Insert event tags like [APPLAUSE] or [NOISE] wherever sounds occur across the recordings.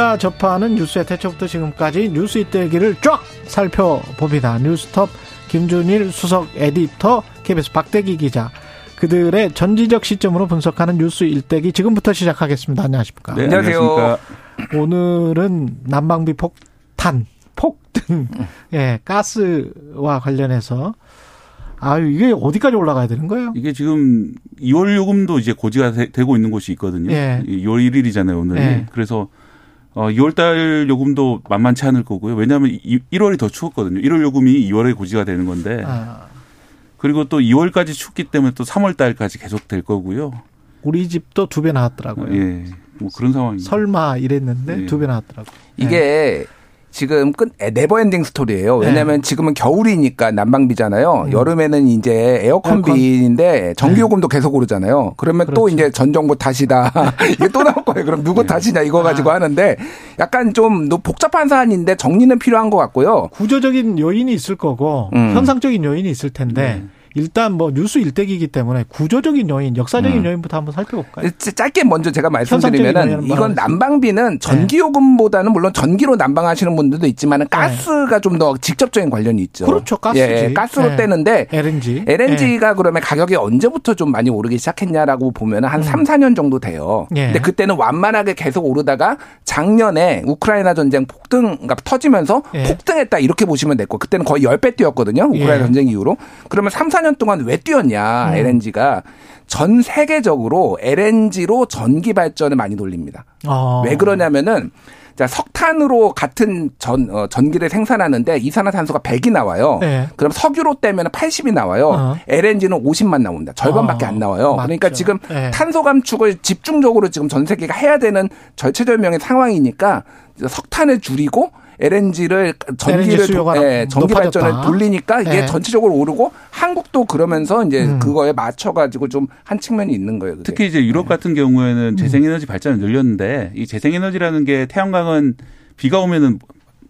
네, 우리가 접하는 뉴스의 태초부터 지금까지 뉴스 이때기를 쫙 살펴봅니다. 뉴스톱 김준일 수석 에디터, KBS 박대기 기자. 그들의 전지적 시점으로 분석하는 뉴스 일대기 지금부터 시작하겠습니다. 안녕하십니까? 네, 안녕하세요. 오늘은 난방비 폭탄, 폭등, 예, 가스와 관련해서 아유, 이게 어디까지 올라가야 되는 거예요? 이게 지금 2월 요금도 이제 고지가 되, 고 있는 곳이 있거든요. 예. 2월 1일이잖아요, 오늘이. 예. 그래서 어 2월 달 요금도 만만치 않을 거고요. 왜냐하면 1월이 더 추웠거든요. 1월 요금이 2월에 고지가 되는 건데. 아, 그리고 또 2월까지 춥기 때문에 또 3월 달까지 계속 될 거고요. 우리 집도 두 배 나왔더라고요. 예. 뭐 그런 상황입니다. 설마 이랬는데 예. 두배 나왔더라고요. 이게 지금 끝 never ending story예요. 네. 왜냐하면 지금은 겨울이니까 난방비잖아요. 음. 여름에는 이제 에어컨비인데 전기요금도 계속 오르잖아요. 그러면 또 네. 그렇죠. 이제 전 정부 탓이다. [LAUGHS] 이게 또 나올 거예요. 그럼 누구 탓이냐 이거 가지고 아. 하는데 약간 좀 복잡한 사안인데 정리는 필요한 것 같고요. 구조적인 요인이 있을 거고 음. 현상적인 요인이 있을 텐데 네. 일단 뭐 뉴스 일대기이기 때문에 구조적인 요인, 역사적인 음. 요인부터 한번 살펴볼까요? 짧게 먼저 제가 말씀드리면은 이건 뭐라고 난방비는 전기요금보다는 물론 전기로 난방하시는 분들도 있지만은 가스가 좀더 직접적인 관련이 있죠. 네. 그렇죠, 가스지. 예, 가스로 네. 떼는데 LNG. LNG가 그러면 가격이 언제부터 좀 많이 오르기 시작했냐라고 보면 한 삼, 3, 4년 정도 돼요. 음. 예. 근데 그때는 완만하게 계속 오르다가 작년에 우크라이나 전쟁 폭등, 그러니까 터지면서 예. 폭등했다 이렇게 보시면 됐고 그때는 거의 10배 뛰었거든요. 우크라이나 예. 전쟁 이후로. 그러면 3, 4년 동안 왜 뛰었냐, 음. LNG가. 전 세계적으로 LNG로 전기 발전을 많이 돌립니다. 어. 왜 그러냐면은 자, 석탄으로 같은 전, 어, 전기를 생산하는데 이산화탄소가 100이 나와요. 네. 그럼 석유로 떼면 80이 나와요. 어. LNG는 50만 나옵니다. 절반밖에 어, 안 나와요. 맞죠. 그러니까 지금 네. 탄소 감축을 집중적으로 지금 전 세계가 해야 되는 절체절명의 상황이니까 석탄을 줄이고 LNG를 전기를 LNG 수요가 예, 전기. 발전을 돌리니까 이게 네. 전체적으로 오르고 한국도 그러면서 이제 음. 그거에 맞춰 가지고 좀 한 측면이 있는 거예요. 그게. 특히 이제 유럽 같은 음. 경우에는 재생에너지 발전을 늘렸는데 이 재생에너지라는 게 태양광은 비가 오면은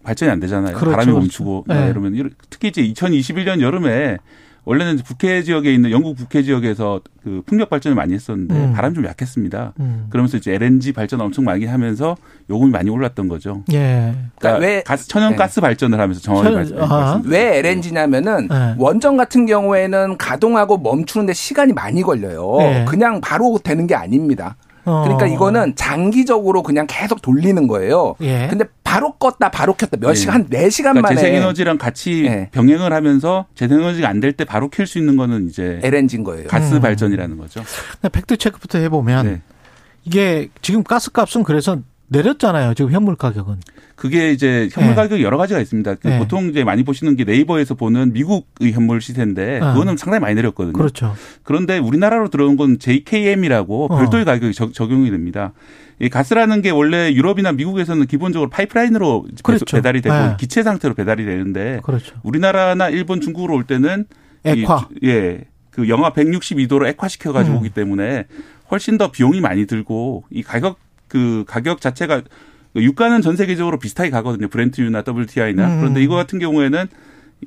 발전이 안 되잖아요. 그렇죠, 바람이 그렇죠. 멈추고 네. 이러면 이러- 특히 이제 2021년 여름에 원래는 이제 북해 지역에 있는 영국 북해 지역에서 그 풍력 발전을 많이 했었는데 음. 바람이 좀 약했습니다. 음. 그러면서 이제 LNG 발전 엄청 많이 하면서 요금이 많이 올랐던 거죠. 예. 그러니까 그러니까 왜- 가스, 천연 네. 가스 발전을 하면서 정확히 천- 발전. 아. 왜 LNG냐면은 네. 원전 같은 경우에는 가동하고 멈추는데 시간이 많이 걸려요. 네. 그냥 바로 되는 게 아닙니다. 어. 그러니까 이거는 장기적으로 그냥 계속 돌리는 거예요. 예. 근데 바로 껐다 바로 켰다 몇 예. 시간 한 4시간 그러니까 만에 재생에너지랑 같이 네. 병행을 하면서 재생에너지가 안 될 때 바로 켤 수 있는 거는 이제 LNG인 거예요. 가스 음. 발전이라는 거죠. 팩트 체크부터 해보면 네. 이게 지금 가스값은 그래서 내렸잖아요. 지금 현물 가격은. 그게 이제 현물 네. 가격이 여러 가지가 있습니다. 그 네. 보통 이제 많이 보시는 게 네이버에서 보는 미국의 현물 시세인데 아. 그거는 상당히 많이 내렸거든요. 그렇죠. 그런데 우리나라로 들어온 건 JKM이라고 어. 별도의 가격이 적, 적용이 됩니다. 이 가스라는 게 원래 유럽이나 미국에서는 기본적으로 파이프라인으로 그렇죠. 배달이 되고 네. 기체 상태로 배달이 되는데 그렇죠. 우리나라나 일본, 중국으로 올 때는 액화. 이, 예. 그 영하 162도로 액화시켜 가지고 음. 오기 때문에 훨씬 더 비용이 많이 들고 이 가격 그 가격 자체가 유가는 전 세계적으로 비슷하게 가거든요. 브렌트유나 WTI나. 음. 그런데 이거 같은 경우에는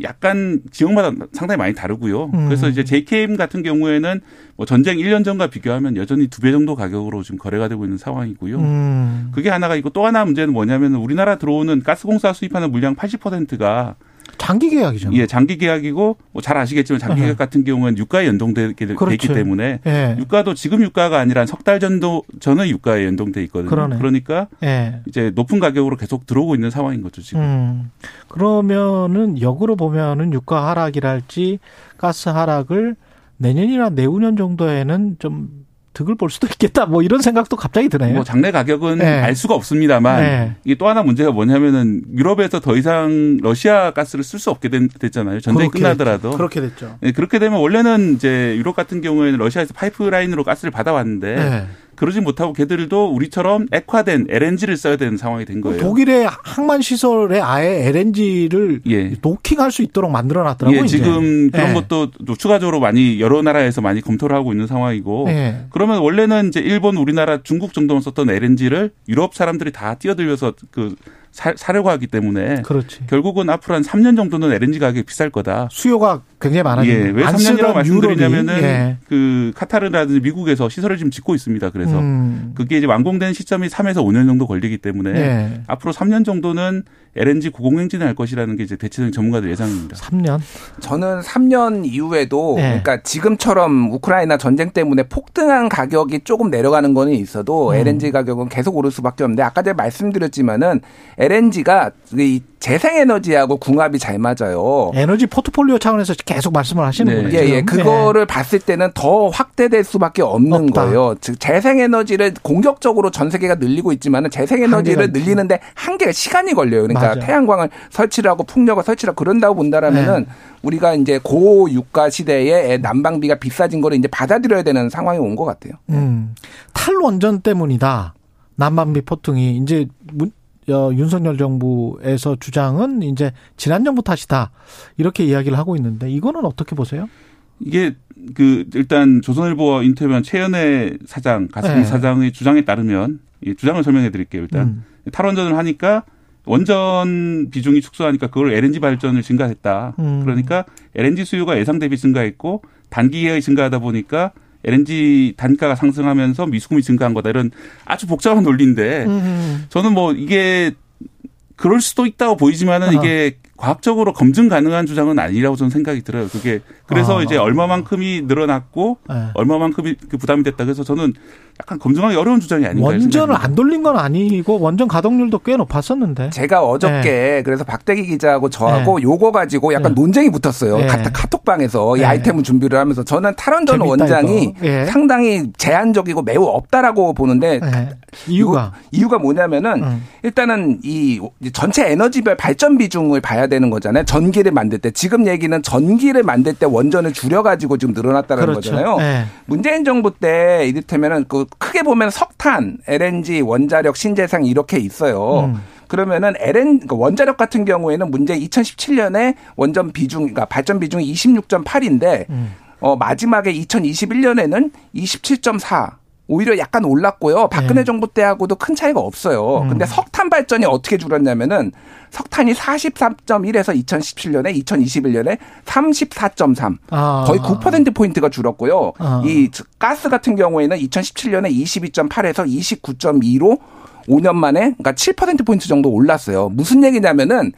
약간 지역마다 상당히 많이 다르고요. 음. 그래서 이제 JKM 같은 경우에는 뭐 전쟁 1년 전과 비교하면 여전히 두 배 정도 가격으로 지금 거래가 되고 있는 상황이고요. 음. 그게 하나가 있고 또 하나 문제는 뭐냐면 우리나라 들어오는 가스공사 수입하는 물량 80%가 장기 계약이죠. 예, 장기 계약이고 뭐 잘 아시겠지만 장기 계약 같은 경우는 유가에 있기 그렇죠. 때문에 예. 유가도 지금 유가가 아니라 석달 전도 전의 유가에 연동돼 있거든요. 그러네. 그러니까 예. 이제 높은 가격으로 계속 들어오고 있는 상황인 거죠, 지금. 음. 그러면은 역으로 보면은 유가 하락이랄지 가스 하락을 내년이나 내후년 정도에는 좀 득을 볼 수도 있겠다. 뭐 이런 생각도 갑자기 드네요. 뭐 장래 가격은 네. 알 수가 없습니다만 네. 이게 또 하나 문제가 뭐냐면은 유럽에서 더 이상 러시아 가스를 쓸 수 없게 된- 됐잖아요. 전쟁이 끝나더라도. 됐죠. 그렇게 됐죠. 예, 그렇게 되면 원래는 이제 유럽 같은 경우에는 러시아에서 파이프라인으로 가스를 받아왔는데 네. 그러지 못하고 걔들도 우리처럼 액화된 LNG를 써야 되는 상황이 된 거예요. 독일의 항만 시설에 아예 LNG를 예. 노킹할 수 있도록 만들어 놨더라고요. 예, 지금 그런 예. 것도 또 추가적으로 많이 여러 나라에서 많이 검토를 하고 있는 상황이고 예. 그러면 원래는 이제 일본, 우리나라, 중국 정도만 썼던 LNG를 유럽 사람들이 다 뛰어들려서 그 사, 사려고 하기 때문에 그렇지. 결국은 앞으로 한 3년 정도는 LNG 가격이 비쌀 거다. 수요가 굉장히 많아지고 예, 왜안 3년이라고 쓰던 말씀드리냐면은 예. 그 카타르라든지 미국에서 시설을 지금 짓고 있습니다. 그래서 음. 그게 이제 완공되는 시점이 3에서 5년 정도 걸리기 때문에 예. 앞으로 3년 정도는 LNG 고공행진을 할 것이라는 게 이제 대체적인 전문가들 예상입니다. 3년. 저는 3년 이후에도 네. 그러니까 지금처럼 우크라이나 전쟁 때문에 폭등한 가격이 조금 내려가는 거는 있어도 음. LNG 가격은 계속 오를 수밖에 없는데 아까 제가 말씀드렸지만은 LNG가 이 재생에너지하고 궁합이 잘 맞아요. 에너지 포트폴리오 차원에서 계속 말씀을 하시는군요. 네. 예, 예. 그거를 봤을 때는 더 확대될 수밖에 없는 없다. 거예요. 즉, 재생에너지를 공격적으로 전 세계가 늘리고 있지만은 재생에너지를. 늘리는데 한계가 시간이 걸려요. 그러니까 맞아요. 태양광을 설치를 하고 풍력을 설치를 하고 그런다고 본다라면은 네. 우리가 이제 고유가 시대에 난방비가 비싸진 거를 이제 받아들여야 되는 상황이 온 것 같아요. 음, 탈원전 때문이다. 난방비 폭등이 이제 문, 어, 윤석열 정부에서 주장은 이제 지난 정부 탓이다. 이렇게 이야기를 하고 있는데 이거는 어떻게 보세요? 이게 그 일단 조선일보 인터뷰한 최연애 사장 가스공 네. 사장의 주장에 따르면 이 주장을 설명해 드릴게요. 일단 음. 탈원전을 하니까 원전 비중이 축소하니까 그걸 LNG 발전을 증가했다. 음. 그러니까 LNG 수요가 예상 대비 증가했고 단기 기간이 증가하다 보니까 LNG 단가가 상승하면서 미수금이 증가한 거다. 이런 아주 복잡한 논리인데 음. 저는 뭐 이게 그럴 수도 있다고 보이지만은 아하. 이게 과학적으로 검증 가능한 주장은 아니라고 저는 생각이 들어요. 그게 그래서 아. 이제 얼마만큼이 늘어났고 네. 얼마만큼이 그 부담이 됐다. 그래서 저는 약간 검증하기 어려운 주장이 아닌가 원전을 생각합니다. 안 돌린 건 아니고 원전 가동률도 꽤 높았었는데. 제가 어저께 그래서 박대기 기자하고 저하고 네. 요거 가지고 약간 네. 논쟁이 붙었어요. 네. 카, 카톡방에서 이 네. 아이템을 준비를 하면서 저는 탈원전 원장이. 상당히 제한적이고 매우 없다라고 보는데 네. 이유가 이유- 이유가 뭐냐면은 음. 일단은 이 전체 에너지별 발전 비중을 봐야 되는 거잖아요. 전기를 만들 때 지금 얘기는 전기를 만들 때 원전을 줄여가지고 지금 늘어났다는 그렇죠. 거잖아요. 네. 문재인 정부 때 이를테면은 그 크게 보면 석탄, LNG, 원자력, 신재생 이렇게 있어요. 음. 그러면은 LN 그러니까 원자력 같은 경우에는 문재인 2017년에 원전 비중, 그러니까 발전 비중이 26.8인데 음. 어 마지막에 2021년에는 27.4. 오히려 약간 올랐고요. 박근해 네. 정부 때하고도 큰 차이가 없어요. 음. 근데 석탄 발전이 어떻게 줄었냐면은 석탄이 43.1에서 2017년에 2021년에 34.3. 아. 거의 9%포인트가 줄었고요. 아. 이 가스 같은 경우에는 2017년에 22.8에서 29.2로 5년 만에 그러니까 7%포인트 정도 올랐어요. 무슨 얘기냐면은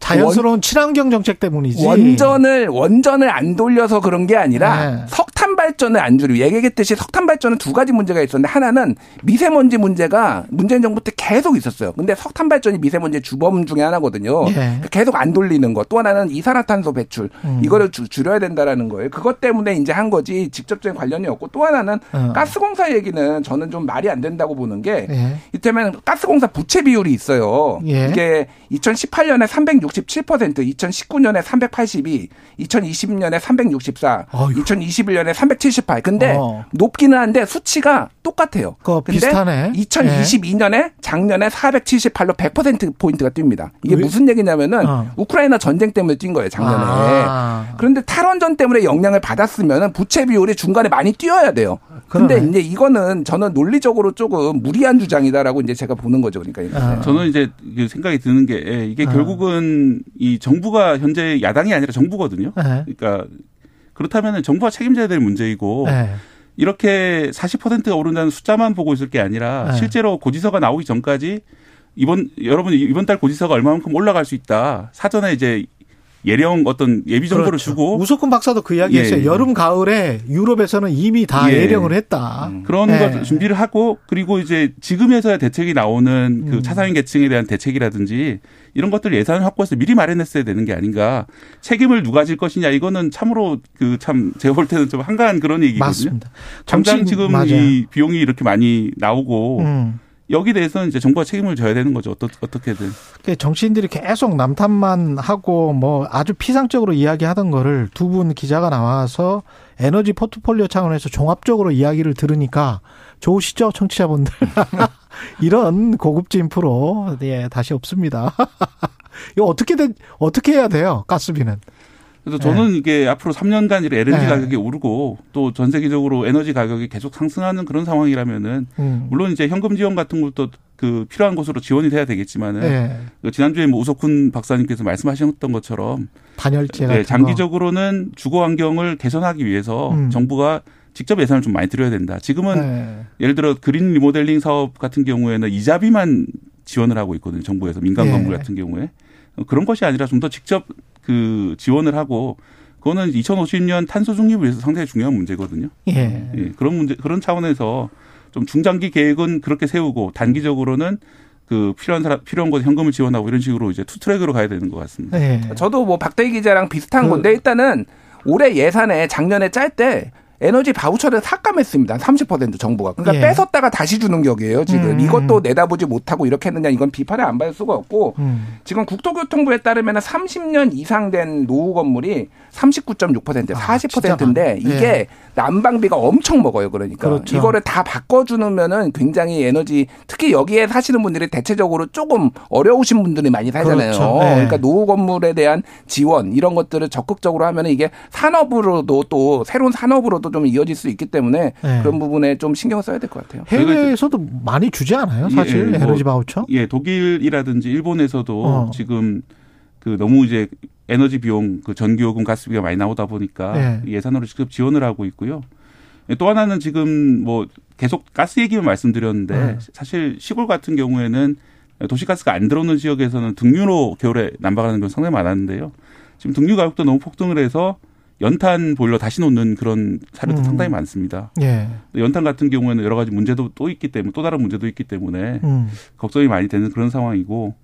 자연스러운 친환경 정책 때문이지. 원전을 원전을 안 돌려서 그런 게 아니라 네. 석탄 발전을 안 줄이고 얘기했듯이 석탄 발전은 두 가지 문제가 있었는데 하나는 미세먼지 문제가 문재인 정부 때 계속 있었어요. 근데 석탄 발전이 미세먼지 주범 중에 하나거든요. 예. 계속 안 돌리는 거. 또 하나는 이산화탄소 배출. 음. 이거를 줄- 줄여야 된다라는 거예요. 그것 때문에 이제 한 거지 직접적인 관련이 없고 또 하나는 어. 가스공사 얘기는 저는 좀 말이 안 된다고 보는 게 예. 이때면 가스공사 부채 비율이 있어요. 예. 이게 2018년에 367%, 2019년에 382, 2020년에 364, 어휴. 2021년에 378. 근데 어. 높기는 한데 수치가 똑같아요. 근데 비슷하네. 2022년에 작년에 478로 100% 포인트가 뜁니다. 이게 왜? 무슨 얘기냐면은 어. 우크라이나 전쟁 때문에 뛴 거예요, 작년에. 아. 그런데 탈원전 때문에 영향을 받았으면 부채 비율이 중간에 많이 뛰어야 돼요. 근데 그러네. 이제 이거는 저는 논리적으로 조금 무리한 주장이다라고 이제 제가 보는 거죠. 그러니까. 아. 저는 이제 그 생각이 드는 게 예, 이게 아. 결국은 이 정부가 현재 야당이 아니라 정부거든요. 네. 그러니까 그렇다면 정부가 책임져야 될 문제이고 네. 이렇게 40%가 오른다는 숫자만 보고 있을 게 아니라 네. 실제로 고지서가 나오기 전까지 이번 여러분 이번 달 고지서가 얼마만큼 올라갈 수 있다. 사전에 이제 예령 어떤 예비 정보를 그렇죠. 주고 우석훈 박사도 그 이야기했어요. 예. 여름 가을에 유럽에서는 이미 다 예. 예령을 했다. 음. 그런 네. 걸 준비를 하고 그리고 이제 지금에서야 대책이 나오는 그 음. 차상위 계층에 대한 대책이라든지 이런 것들 예산을 확보해서 미리 마련했어야 되는 게 아닌가. 책임을 누가 질 것이냐 이거는 참으로 그 참 제가 볼 때는 좀 한가한 그런 얘기거든요. 맞습니다. 당장 지금 맞아요. 이 비용이 이렇게 많이 나오고 음. 여기 대해서는 이제 정부가 책임을 져야 되는 거죠. 어떠, 어떻게든. 그 정치인들이 계속 남탓만 하고 뭐 아주 피상적으로 이야기하던 거를 두 분 기자가 나와서 에너지 포트폴리오 차원에서 종합적으로 이야기를 들으니까 좋으시죠, 청취자분들. [LAUGHS] 이런 고급진 프로 예 다시 없습니다. [LAUGHS] 이거 어떻게 된 어떻게 해야 돼요, 가스비는? 그래서 저는 이게 앞으로 3년간 이렇게 LNG 네. 가격이 오르고 또 전 세계적으로 에너지 가격이 계속 상승하는 그런 상황이라면은 음. 물론 이제 현금 지원 같은 것도 그 필요한 곳으로 지원이 돼야 되겠지만은 네. 그 지난주에 뭐 우석훈 박사님께서 말씀하셨던 것처럼 단열재 네, 장기적으로는 주거 환경을 개선하기 위해서 음. 정부가 직접 예산을 좀 많이 들여야 된다. 지금은 네. 예를 들어 그린 리모델링 사업 같은 경우에는 이자비만 지원을 하고 있거든요. 정부에서 민간 네. 건물 같은 경우에 그런 것이 아니라 좀 더 직접 그 지원을 하고 그거는 2050년 탄소 중립을 위해서 상당히 중요한 문제거든요. 예. 예. 그런 문제 그런 차원에서 좀 중장기 계획은 그렇게 세우고 단기적으로는 그 필요한 사람 필요한 곳에 현금을 지원하고 이런 식으로 이제 two track으로 가야 되는 것 같습니다. 네. 저도 뭐 박대기 기자랑 비슷한 그, 건데 일단은 올해 예산에 작년에 짤 때 에너지 voucher를 삭감했습니다. 30% 정부가. 그러니까 예. 뺏었다가 다시 주는 격이에요. 지금 음. 이것도 내다보지 못하고 이렇게 했느냐 이건 비판을 안 받을 수가 없고 음. 지금 국토교통부에 따르면 30년 이상 된 노후 건물이 39.6% 40%인데 아, 이게 예. 난방비가 엄청 먹어요. 그러니까 그렇죠. 이거를 다 바꿔주면은 굉장히 에너지 특히 여기에 사시는 분들이 대체적으로 조금 어려우신 분들이 많이 살잖아요. 그렇죠. 네. 그러니까 노후 건물에 대한 지원 이런 것들을 적극적으로 하면은 이게 산업으로도 또 새로운 산업으로도 좀 이어질 수 있기 때문에 네. 그런 부분에 좀 신경을 써야 될 것 같아요. 해외에서도 많이 주지 않아요, 사실 예, 예. 에너지 바우처? 예, 독일이라든지 일본에서도 어. 지금 그 너무 이제 에너지 비용, 그 전기요금, 가스비가 많이 나오다 보니까 네. 예산으로 직접 지원을 하고 있고요. 또 하나는 지금 뭐 계속 가스 얘기만 말씀드렸는데 네. 사실 시골 같은 경우에는 도시가스가 안 들어오는 지역에서는 등유로 겨울에 난방하는 건 상당히 많았는데요. 지금 등유 가격도 너무 폭등을 해서 연탄 보일러 다시 놓는 그런 사례도 음. 상당히 많습니다. 예. 연탄 같은 경우에는 여러 가지 문제도 또 있기 때문에 또 다른 문제도 있기 때문에 음. 걱정이 많이 되는 그런 상황이고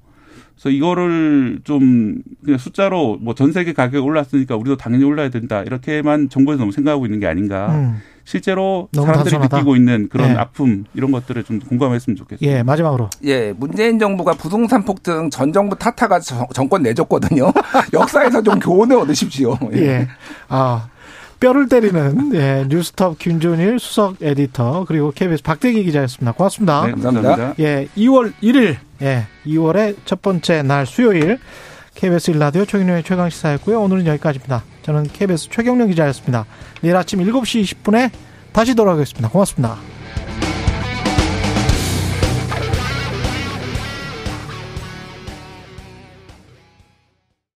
그래서 이거를 좀 그냥 숫자로 뭐 전 세계 가격이 올랐으니까 우리도 당연히 올라야 된다 이렇게만 정부에서 너무 생각하고 있는 게 아닌가. 음. 실제로 사람들이 단순하다. 느끼고 있는 그런 예. 아픔 이런 것들을 좀 공감했으면 좋겠습니다. 예, 마지막으로. 예, 문재인 정부가 부동산 폭등 전 정부 탓하가 정권 내줬거든요. [LAUGHS] 역사에서 좀 교훈을 얻으십시오. 예. 예. 아. 뼈를 때리는 예, 뉴스톱 김준일 수석 에디터 그리고 KBS 박대기 기자였습니다. 고맙습니다. 네, 감사합니다. 예, 2월 1일 예, 2월의 첫 번째 날 수요일 KBS 일라디오 최경련의 최강 시사였고요. 오늘은 여기까지입니다. 저는 KBS 최경련 기자였습니다. 내일 아침 7시 20분에 다시 돌아오겠습니다. 고맙습니다.